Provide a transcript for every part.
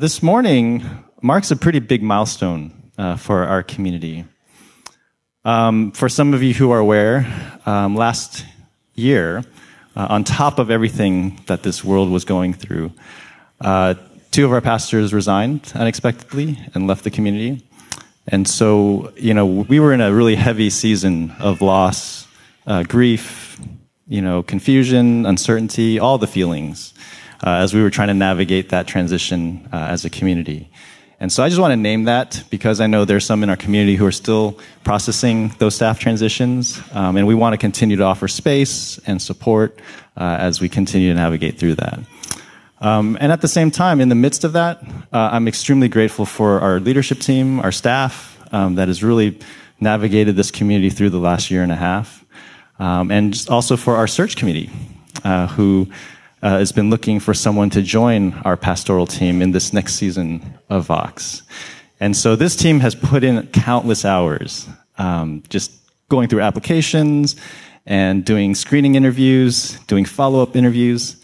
This morning marks a pretty big milestone uh, for our community. Um, for some of you who are aware, um, last year, uh, on top of everything that this world was going through, uh, two of our pastors resigned unexpectedly and left the community. And so, you know, we were in a really heavy season of loss, uh, grief, you know, confusion, uncertainty, all the feelings as we were trying to navigate that transition uh, as a community. And so I just want to name that because I know there's some in our community who are still processing those staff transitions. Um, and we want to continue to offer space and support uh, as we continue to navigate through that. Um, and at the same time, in the midst of that, uh, I'm extremely grateful for our leadership team, our staff, um, that has really navigated this community through the last year and a half. Um, and also for our search committee, uh, who uh, has been looking for someone to join our pastoral team in this next season of Vox. And so this team has put in countless hours, um, just going through applications and doing screening interviews, doing follow-up interviews.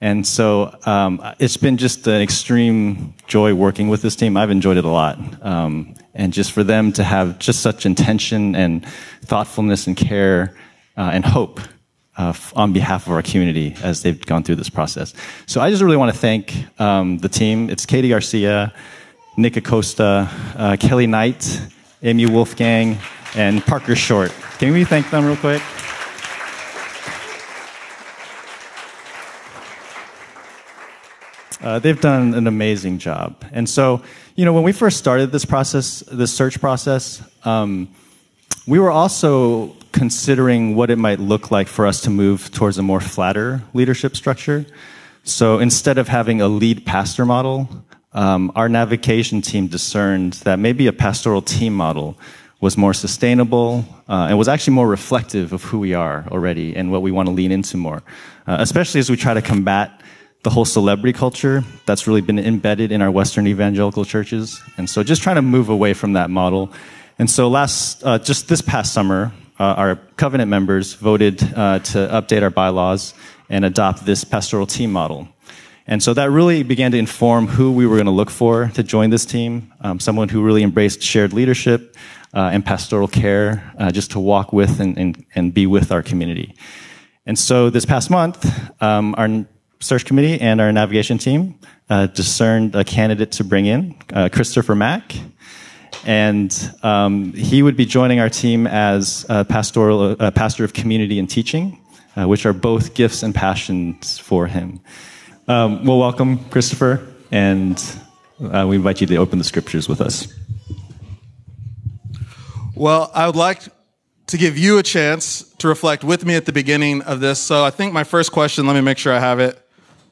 And so um, it's been just an extreme joy working with this team. I've enjoyed it a lot. Um, and just for them to have just such intention and thoughtfulness and care uh, and hope uh, on behalf of our community as they've gone through this process. So I just really want to thank um, the team. It's Katie Garcia, Nick Acosta, uh, Kelly Knight, Amy Wolfgang, and Parker Short. Can we thank them real quick? Uh, they've done an amazing job. And so, you know, when we first started this process, this search process, um, we were also considering what it might look like for us to move towards a more flatter leadership structure. So instead of having a lead pastor model, um, our navigation team discerned that maybe a pastoral team model was more sustainable uh, and was actually more reflective of who we are already and what we want to lean into more, uh, especially as we try to combat the whole celebrity culture that's really been embedded in our Western evangelical churches. And so just trying to move away from that model. And so last, uh, just this past summer, uh, our covenant members voted uh, to update our bylaws and adopt this pastoral team model. And so that really began to inform who we were going to look for to join this team. Um, someone who really embraced shared leadership uh, and pastoral care, uh, just to walk with and, and, and, be with our community. And so this past month, um, our search committee and our navigation team uh, discerned a candidate to bring in, uh, Christopher Mack and um, he would be joining our team as a pastoral a pastor of community and teaching, uh, which are both gifts and passions for him. Um, well, welcome, Christopher, and uh, we invite you to open the scriptures with us. Well, I would like to give you a chance to reflect with me at the beginning of this. So I think my first question, let me make sure I have it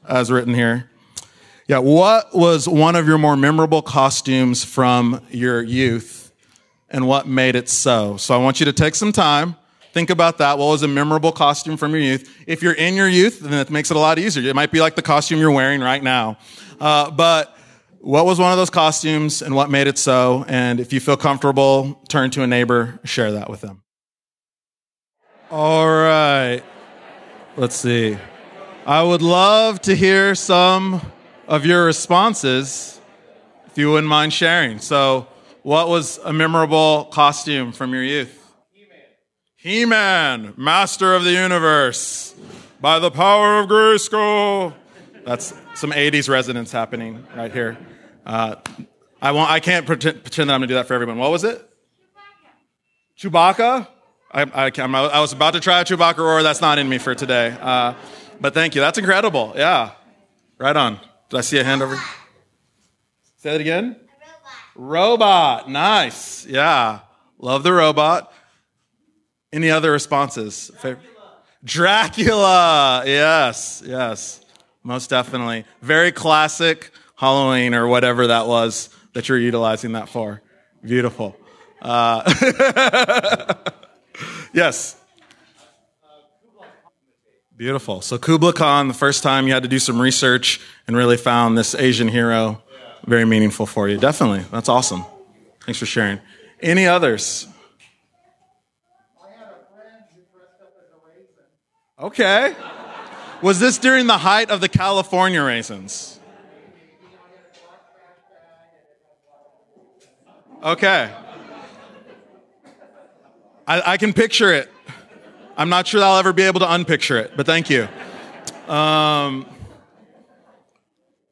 as written here. Yeah, what was one of your more memorable costumes from your youth and what made it so? So I want you to take some time, think about that. What was a memorable costume from your youth? If you're in your youth, then it makes it a lot easier. It might be like the costume you're wearing right now. Uh, but what was one of those costumes and what made it so? And if you feel comfortable, turn to a neighbor, share that with them. All right. Let's see. I would love to hear some of your responses, if you wouldn't mind sharing. So, what was a memorable costume from your youth? He Man, Master of the Universe, by the power of Grayskull. That's some 80s resonance happening right here. Uh, I, won't, I can't pretend, pretend, that I'm going to do that for everyone. What was it? Chewbacca? I, I, I, was about to try a Chewbacca roar. That's not in me for today. Uh, but thank you. That's incredible. Yeah. Right on. Did I see a hand over? Say that again. Robot. robot. Nice. Yeah. Love the robot. Any other responses? Dracula. Dracula. Yes. Yes. Most definitely. Very classic Halloween or whatever that was that you're utilizing that for. Beautiful. Uh, yes. Beautiful. So Kubla Khan, the first time you had to do some research and really found this Asian hero very meaningful for you. Definitely. That's awesome. Thanks for sharing. Any others? I had a friend dressed up as a raisin. Okay. Was this during the height of the California raisins? Okay. I, I, can picture it. I'm not sure I'll ever be able to unpicture it, but thank you. Um,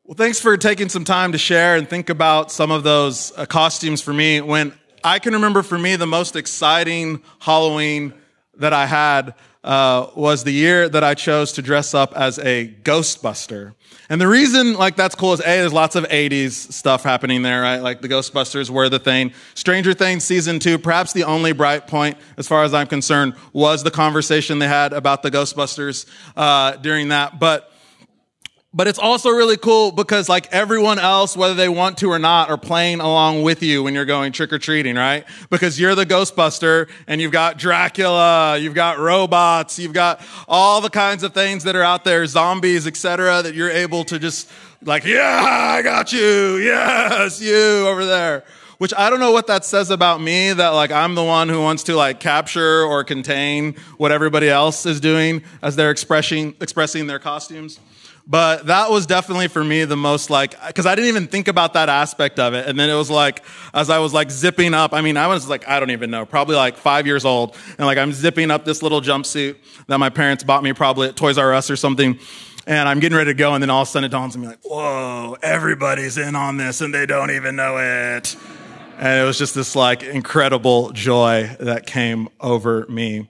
well, thanks for taking some time to share and think about some of those uh, costumes for me. When I can remember for me, the most exciting Halloween that I had uh, was the year that I chose to dress up as a Ghostbuster. And the reason like that's cool is A, there's lots of 80s stuff happening there, right? Like the Ghostbusters were the thing. Stranger Things season two, perhaps the only bright point, as far as I'm concerned, was the conversation they had about the Ghostbusters uh, during that. But but it's also really cool because like everyone else, whether they want to or not, are playing along with you when you're going trick or treating, right? Because you're the Ghostbuster and you've got Dracula, you've got robots, you've got all the kinds of things that are out there, zombies, etc., that you're able to just like, yeah, I got you. Yes, you over there. Which I don't know what that says about me that like I'm the one who wants to like capture or contain what everybody else is doing as they're expressing, expressing their costumes. But that was definitely for me the most like, cause I didn't even think about that aspect of it. And then it was like, as I was like zipping up, I mean, I was like, I don't even know, probably like five years old. And like I'm zipping up this little jumpsuit that my parents bought me probably at Toys R Us or something. And I'm getting ready to go. And then all of a sudden it dawns on me like, whoa, everybody's in on this and they don't even know it. And it was just this like incredible joy that came over me.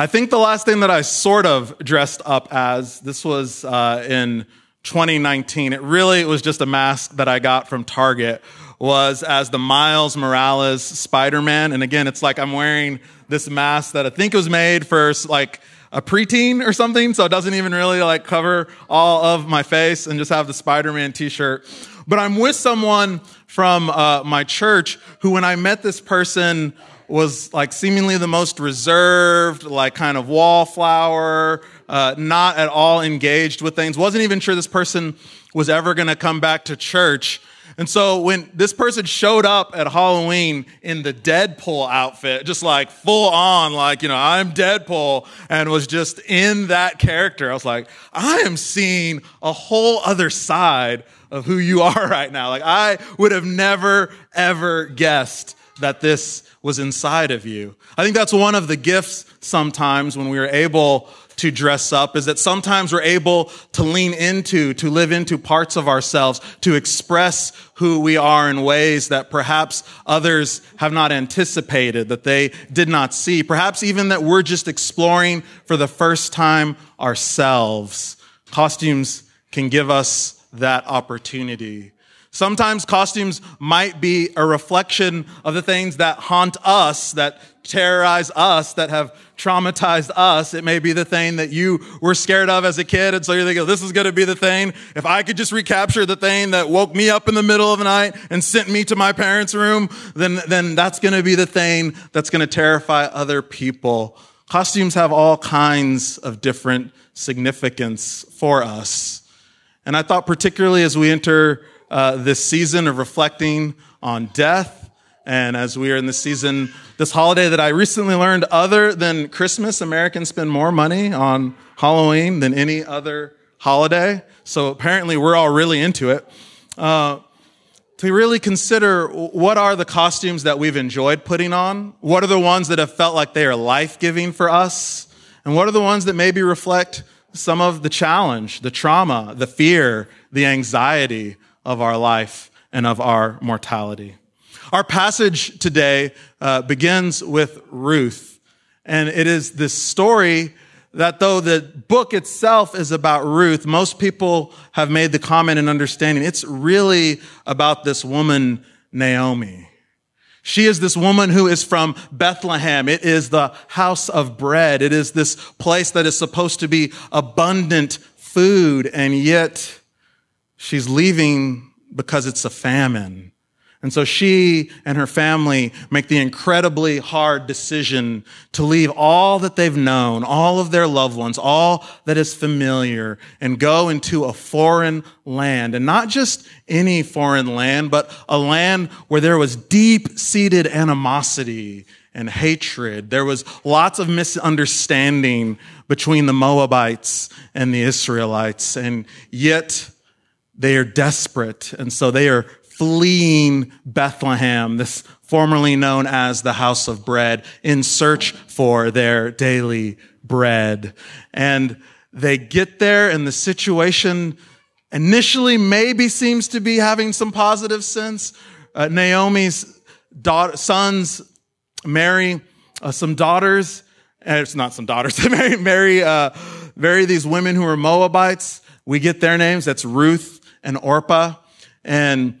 I think the last thing that I sort of dressed up as, this was uh, in 2019. It really was just a mask that I got from Target, was as the Miles Morales Spider-Man. And again, it's like I'm wearing this mask that I think was made for like a preteen or something, so it doesn't even really like cover all of my face and just have the Spider-Man t-shirt. But I'm with someone from uh, my church who, when I met this person was like seemingly the most reserved, like kind of wallflower, uh, not at all engaged with things. Wasn't even sure this person was ever going to come back to church. And so when this person showed up at Halloween in the Deadpool outfit, just like full on, like, you know, I'm Deadpool, and was just in that character, I was like, I am seeing a whole other side of who you are right now. Like, I would have never, ever guessed that this was inside of you. I think that's one of the gifts sometimes when we are able to dress up is that sometimes we're able to lean into, to live into parts of ourselves, to express who we are in ways that perhaps others have not anticipated, that they did not see. Perhaps even that we're just exploring for the first time ourselves. Costumes can give us that opportunity. Sometimes costumes might be a reflection of the things that haunt us, that terrorize us, that have traumatized us. It may be the thing that you were scared of as a kid. And so you're thinking, this is going to be the thing. If I could just recapture the thing that woke me up in the middle of the night and sent me to my parents' room, then, then that's going to be the thing that's going to terrify other people. Costumes have all kinds of different significance for us. And I thought particularly as we enter uh, this season of reflecting on death. And as we are in this season, this holiday that I recently learned, other than Christmas, Americans spend more money on Halloween than any other holiday. So apparently we're all really into it. Uh, to really consider what are the costumes that we've enjoyed putting on? What are the ones that have felt like they are life giving for us? And what are the ones that maybe reflect some of the challenge, the trauma, the fear, the anxiety of our life and of our mortality. Our passage today uh, begins with Ruth, and it is this story that though the book itself is about Ruth, most people have made the comment and understanding it's really about this woman, Naomi. She is this woman who is from Bethlehem. It is the house of bread. It is this place that is supposed to be abundant food, and yet she's leaving because it's a famine. And so she and her family make the incredibly hard decision to leave all that they've known, all of their loved ones, all that is familiar, and go into a foreign land. And not just any foreign land, but a land where there was deep seated animosity and hatred. There was lots of misunderstanding between the Moabites and the Israelites. And yet, they are desperate, and so they are fleeing Bethlehem, this formerly known as the house of bread, in search for their daily bread. And they get there and the situation initially maybe seems to be having some positive sense. Uh, Naomi's daughter, sons marry uh, some daughters. And it's not some daughters. marry, marry, uh, marry these women who are Moabites. We get their names. That's Ruth and Orpah. And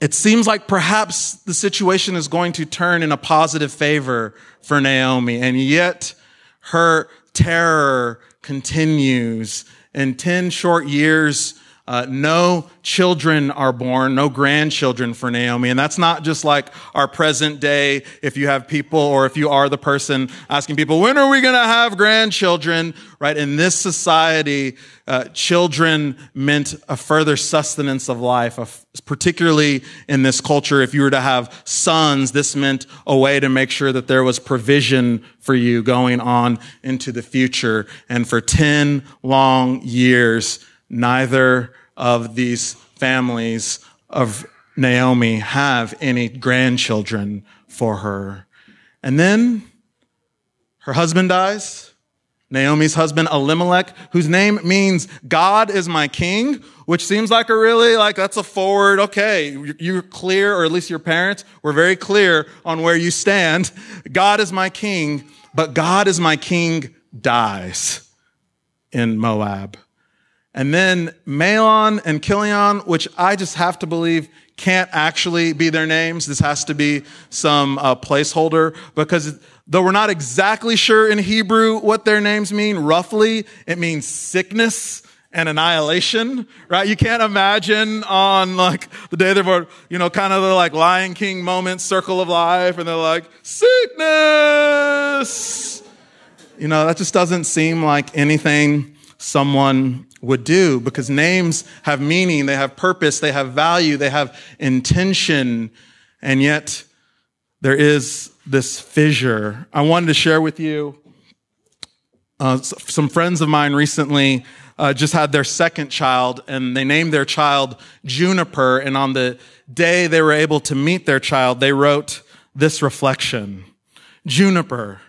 it seems like perhaps the situation is going to turn in a positive favor for Naomi. And yet her terror continues. In 10 short years, uh, no children are born, no grandchildren for Naomi. And that's not just like our present day, if you have people or if you are the person asking people, when are we going to have grandchildren? Right? In this society, uh, children meant a further sustenance of life, particularly in this culture. If you were to have sons, this meant a way to make sure that there was provision for you going on into the future. And for 10 long years, neither of these families of Naomi have any grandchildren for her. And then her husband dies. Naomi's husband, Elimelech, whose name means God is my king, which seems like a really, like, that's a forward, okay, you're clear, or at least your parents were very clear on where you stand. God is my king, but God is my king dies in Moab. And then Mahlon and Chilion, which I just have to believe can't actually be their names. This has to be some uh, placeholder because though we're not exactly sure in Hebrew what their names mean, roughly it means sickness and annihilation, right? You can't imagine on like the day they're, born, you know, kind of the like Lion King moment, circle of life, and they're like, sickness. You know, that just doesn't seem like anything someone would do because names have meaning, they have purpose, they have value, they have intention, and yet there is this fissure. I wanted to share with you uh, some friends of mine recently uh, just had their second child and they named their child Juniper. And on the day they were able to meet their child, they wrote this reflection Juniper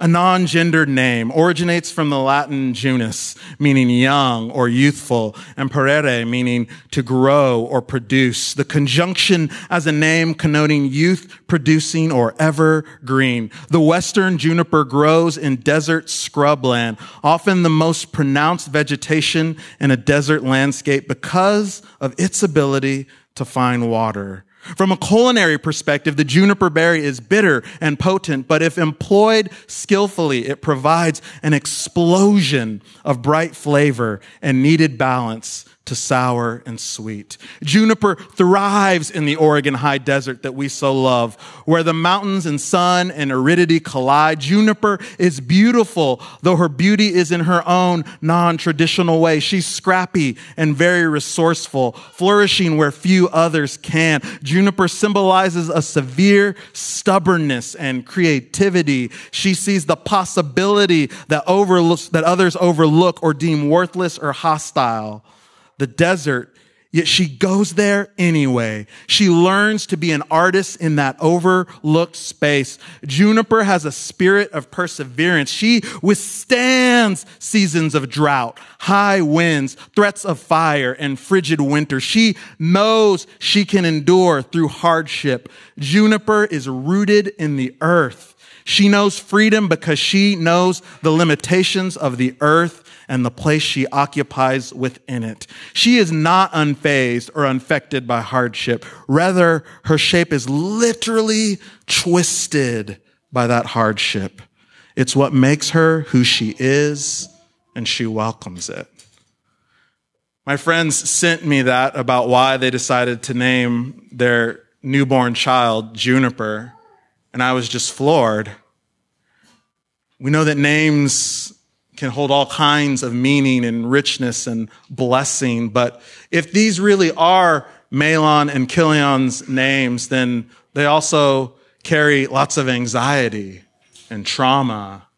a non-gendered name originates from the Latin junus, meaning young or youthful, and parere, meaning to grow or produce. The conjunction as a name connoting youth, producing, or evergreen. The western juniper grows in desert scrubland, often the most pronounced vegetation in a desert landscape because of its ability to find water. From a culinary perspective, the juniper berry is bitter and potent, but if employed skillfully, it provides an explosion of bright flavor and needed balance to sour and sweet. Juniper thrives in the Oregon high desert that we so love, where the mountains and sun and aridity collide. Juniper is beautiful, though her beauty is in her own non-traditional way. She's scrappy and very resourceful, flourishing where few others can. Juniper symbolizes a severe stubbornness and creativity. She sees the possibility that overlooks, that others overlook or deem worthless or hostile the desert, yet she goes there anyway. She learns to be an artist in that overlooked space. Juniper has a spirit of perseverance. She withstands seasons of drought, high winds, threats of fire, and frigid winter. She knows she can endure through hardship. Juniper is rooted in the earth. She knows freedom because she knows the limitations of the earth and the place she occupies within it. She is not unfazed or unaffected by hardship. Rather, her shape is literally twisted by that hardship. It's what makes her who she is, and she welcomes it. My friends sent me that about why they decided to name their newborn child Juniper, and I was just floored. We know that names can hold all kinds of meaning and richness and blessing. But if these really are Mahlon and Chilion's names, then they also carry lots of anxiety and trauma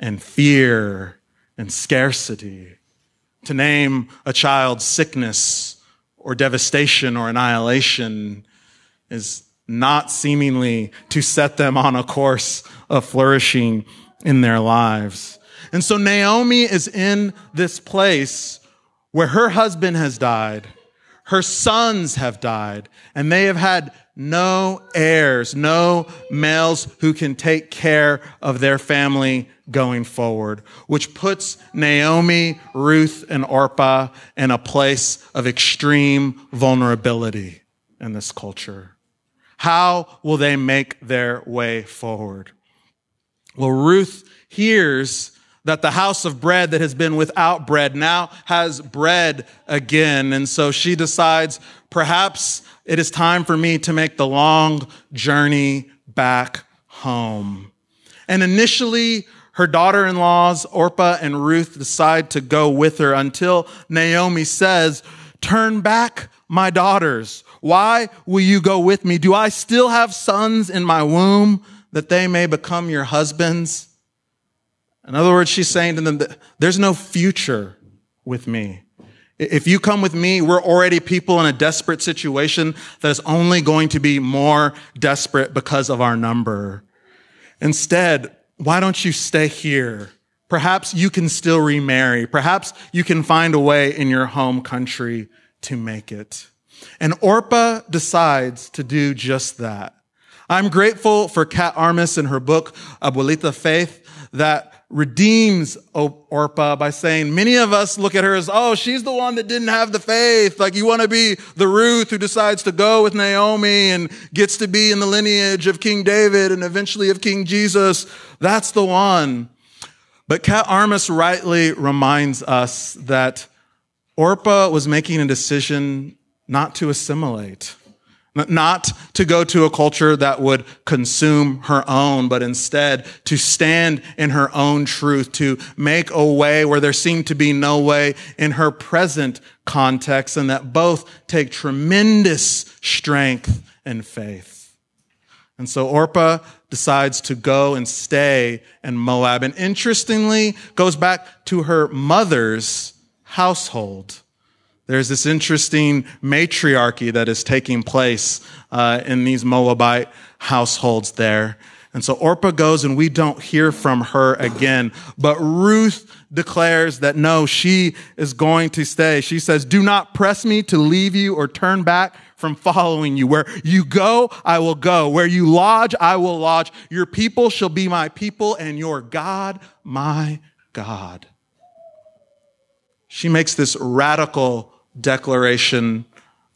and fear and scarcity. To name a child sickness or devastation or annihilation is not seemingly to set them on a course of flourishing in their lives. And so Naomi is in this place where her husband has died, her sons have died, and they have had no heirs, no males who can take care of their family going forward, which puts Naomi, Ruth, and Orpah in a place of extreme vulnerability in this culture. How will they make their way forward? Well, Ruth hears that the house of bread that has been without bread now has bread again. And so she decides, perhaps it is time for me to make the long journey back home. And initially, her daughter in laws, Orpah and Ruth, decide to go with her until Naomi says, Turn back, my daughters. Why will you go with me? Do I still have sons in my womb that they may become your husbands? In other words, she's saying to them, There's no future with me. If you come with me, we're already people in a desperate situation that is only going to be more desperate because of our number. Instead, why don't you stay here? Perhaps you can still remarry. Perhaps you can find a way in your home country to make it. And Orpah decides to do just that. I'm grateful for Kat Armas in her book, Abuelita Faith, that redeems Orpah by saying, many of us look at her as, oh, she's the one that didn't have the faith. Like you want to be the Ruth who decides to go with Naomi and gets to be in the lineage of King David and eventually of King Jesus. That's the one. But Kat Armas rightly reminds us that Orpah was making a decision not to assimilate. Not to go to a culture that would consume her own, but instead to stand in her own truth, to make a way where there seemed to be no way in her present context, and that both take tremendous strength and faith. And so Orpah decides to go and stay in Moab, and interestingly goes back to her mother's household. There's this interesting matriarchy that is taking place uh, in these Moabite households there. And so Orpah goes and we don't hear from her again. But Ruth declares that no, she is going to stay. She says, do not press me to leave you or turn back from following you. Where you go, I will go. Where you lodge, I will lodge. Your people shall be my people and your God, my God. She makes this radical declaration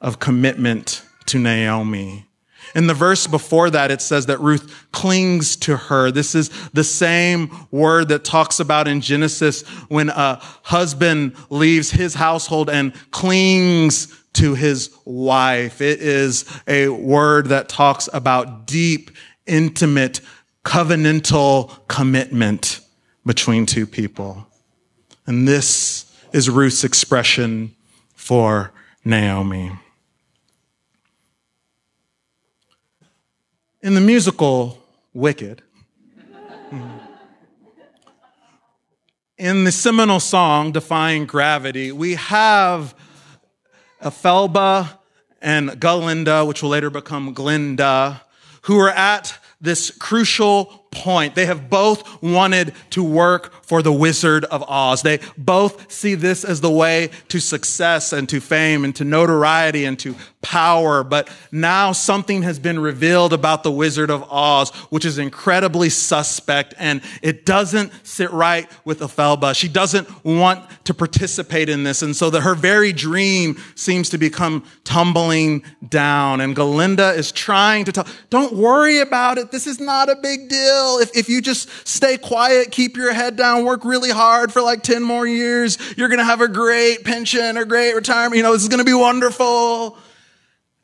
of commitment to Naomi. In the verse before that, it says that Ruth clings to her. This is the same word that talks about in Genesis when a husband leaves his household and clings to his wife. It is a word that talks about deep, intimate, covenantal commitment between two people. And this is Ruth's expression for Naomi. In the musical Wicked, mm-hmm, in the seminal song Defying Gravity, we have Elphaba and Galinda, which will later become Glinda, who are at this crucial point. They have both wanted to work for the Wizard of Oz. They both see this as the way to success and to fame and to notoriety and to power. But now something has been revealed about the Wizard of Oz, which is incredibly suspect and it doesn't sit right with Elphaba. She doesn't want to participate in this. And so that her very dream seems to become tumbling down. And Galinda is trying to tell, don't worry about it. This is not a big deal. If, if you just stay quiet, keep your head down, work really hard for like 10 more years, you're going to have a great pension or great retirement. You know, this is going to be wonderful.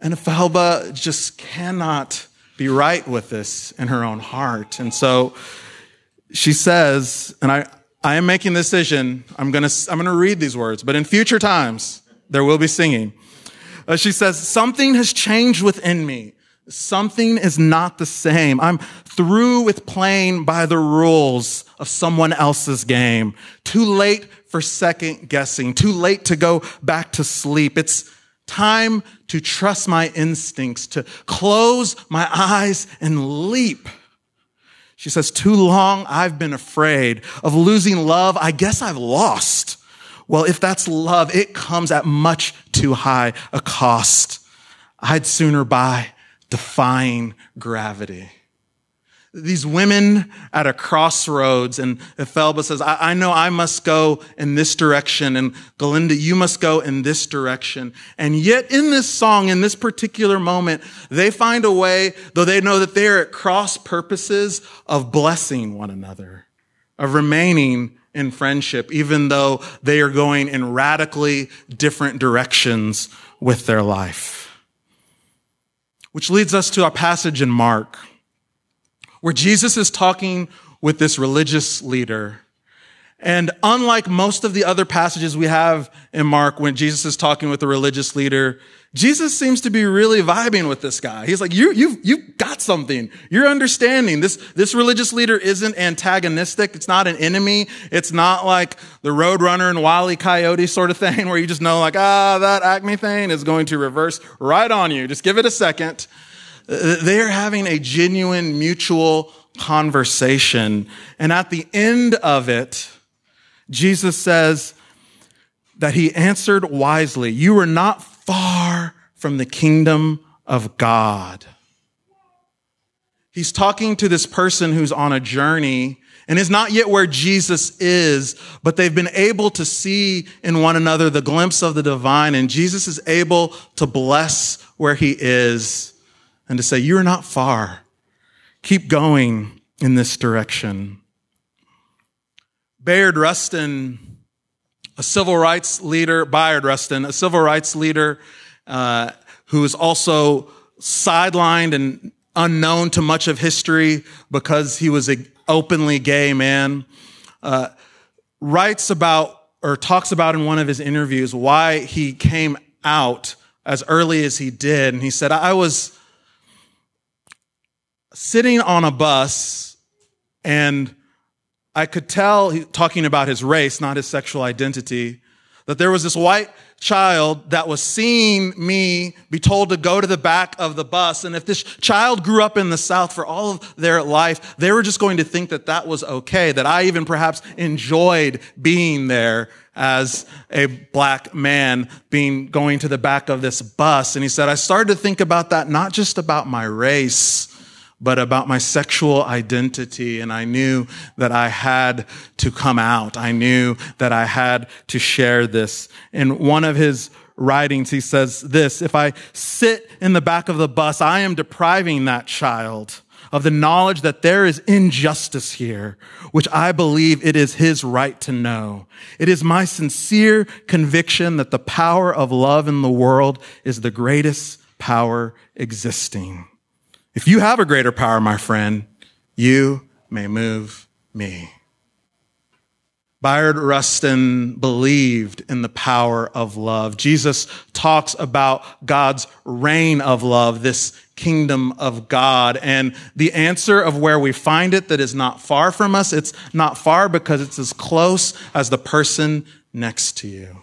And Elphaba just cannot be right with this in her own heart. And so she says, and I, I am making the decision. I'm going to, I'm going to read these words, but in future times, there will be singing. Uh, she says, something has changed within me. Something is not the same. I'm through with playing by the rules of someone else's game. Too late for second guessing. Too late to go back to sleep. It's time to trust my instincts, to close my eyes and leap. She says, too long I've been afraid of losing love. I guess I've lost. Well, if that's love, it comes at much too high a cost. I'd sooner buy defying gravity these women at a crossroads and Elphaba says, I, I, know I must go in this direction and Galinda, you must go in this direction. And yet in this song, in this particular moment, they find a way, though they know that they're at cross purposes of blessing one another, of remaining in friendship, even though they are going in radically different directions with their life. Which leads us to our passage in Mark where Jesus is talking with this religious leader. And unlike most of the other passages we have in Mark when Jesus is talking with a religious leader, Jesus seems to be really vibing with this guy. He's like, you, you, you got something. You're understanding. This, this religious leader isn't antagonistic. It's not an enemy. It's not like the Roadrunner and Wile Coyote sort of thing where you just know like, ah, that Acme thing is going to reverse right on you. Just give it a second. They're having a genuine mutual conversation. And at the end of it, Jesus says that he answered wisely, You are not far from the kingdom of God. He's talking to this person who's on a journey and is not yet where Jesus is, but they've been able to see in one another the glimpse of the divine, and Jesus is able to bless where he is and to say, You're not far. Keep going in this direction. Bayard Rustin, a civil rights leader, Bayard Rustin, a civil rights leader uh, who is also sidelined and unknown to much of history because he was an openly gay man, uh, writes about or talks about in one of his interviews why he came out as early as he did. And he said, I was sitting on a bus and I could tell, talking about his race, not his sexual identity, that there was this white child that was seeing me be told to go to the back of the bus. And if this child grew up in the South for all of their life, they were just going to think that that was okay, that I even perhaps enjoyed being there as a black man being going to the back of this bus. And he said, I started to think about that, not just about my race, but about my sexual identity. And I knew that I had to come out. I knew that I had to share this. In one of his writings, he says this, if I sit in the back of the bus, I am depriving that child of the knowledge that there is injustice here, which I believe it is his right to know. It is my sincere conviction that the power of love in the world is the greatest power existing. If you have a greater power, my friend, you may move me. Bayard Rustin believed in the power of love. Jesus talks about God's reign of love, this kingdom of God. And the answer of where we find it that is not far from us, it's not far because it's as close as the person next to you.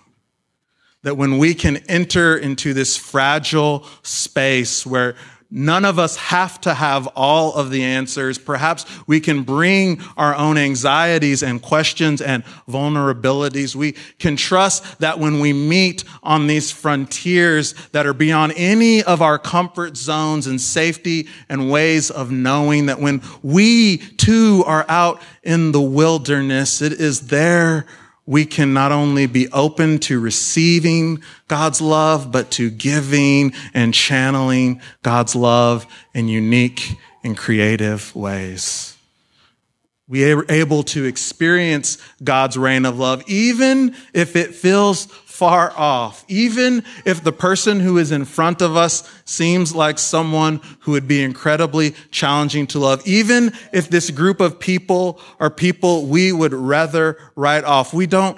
That when we can enter into this fragile space where None of us have to have all of the answers. Perhaps we can bring our own anxieties and questions and vulnerabilities. We can trust that when we meet on these frontiers that are beyond any of our comfort zones and safety and ways of knowing that when we too are out in the wilderness, it is there we can not only be open to receiving God's love, but to giving and channeling God's love in unique and creative ways. We are able to experience God's reign of love, even if it feels far off. Even if the person who is in front of us seems like someone who would be incredibly challenging to love. Even if this group of people are people we would rather write off. We don't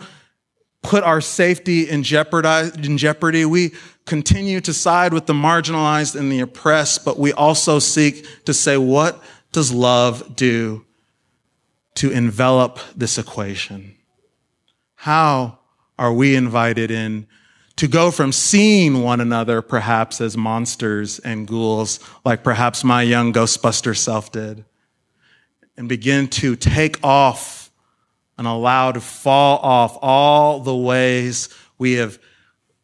put our safety in jeopardy, in jeopardy. We continue to side with the marginalized and the oppressed, but we also seek to say, what does love do to envelop this equation? How are we invited in to go from seeing one another perhaps as monsters and ghouls, like perhaps my young Ghostbuster self did, and begin to take off and allow to fall off all the ways we have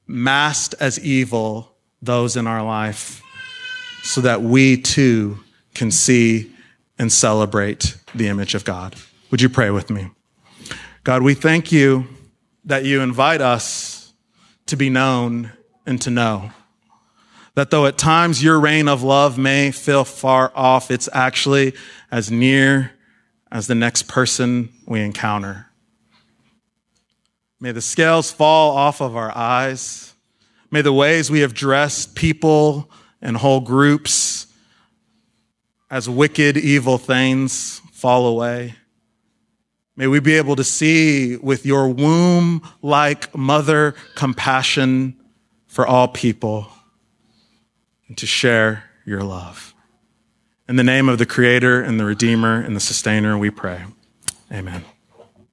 masked as evil those in our life so that we too can see and celebrate the image of God. Would you pray with me? God, we thank you that you invite us to be known and to know. That though at times your reign of love may feel far off, it's actually as near as the next person we encounter. May the scales fall off of our eyes. May the ways we have dressed people and whole groups as wicked, evil things fall away. May we be able to see with your womb like mother compassion for all people and to share your love. In the name of the Creator and the Redeemer and the Sustainer, we pray. Amen.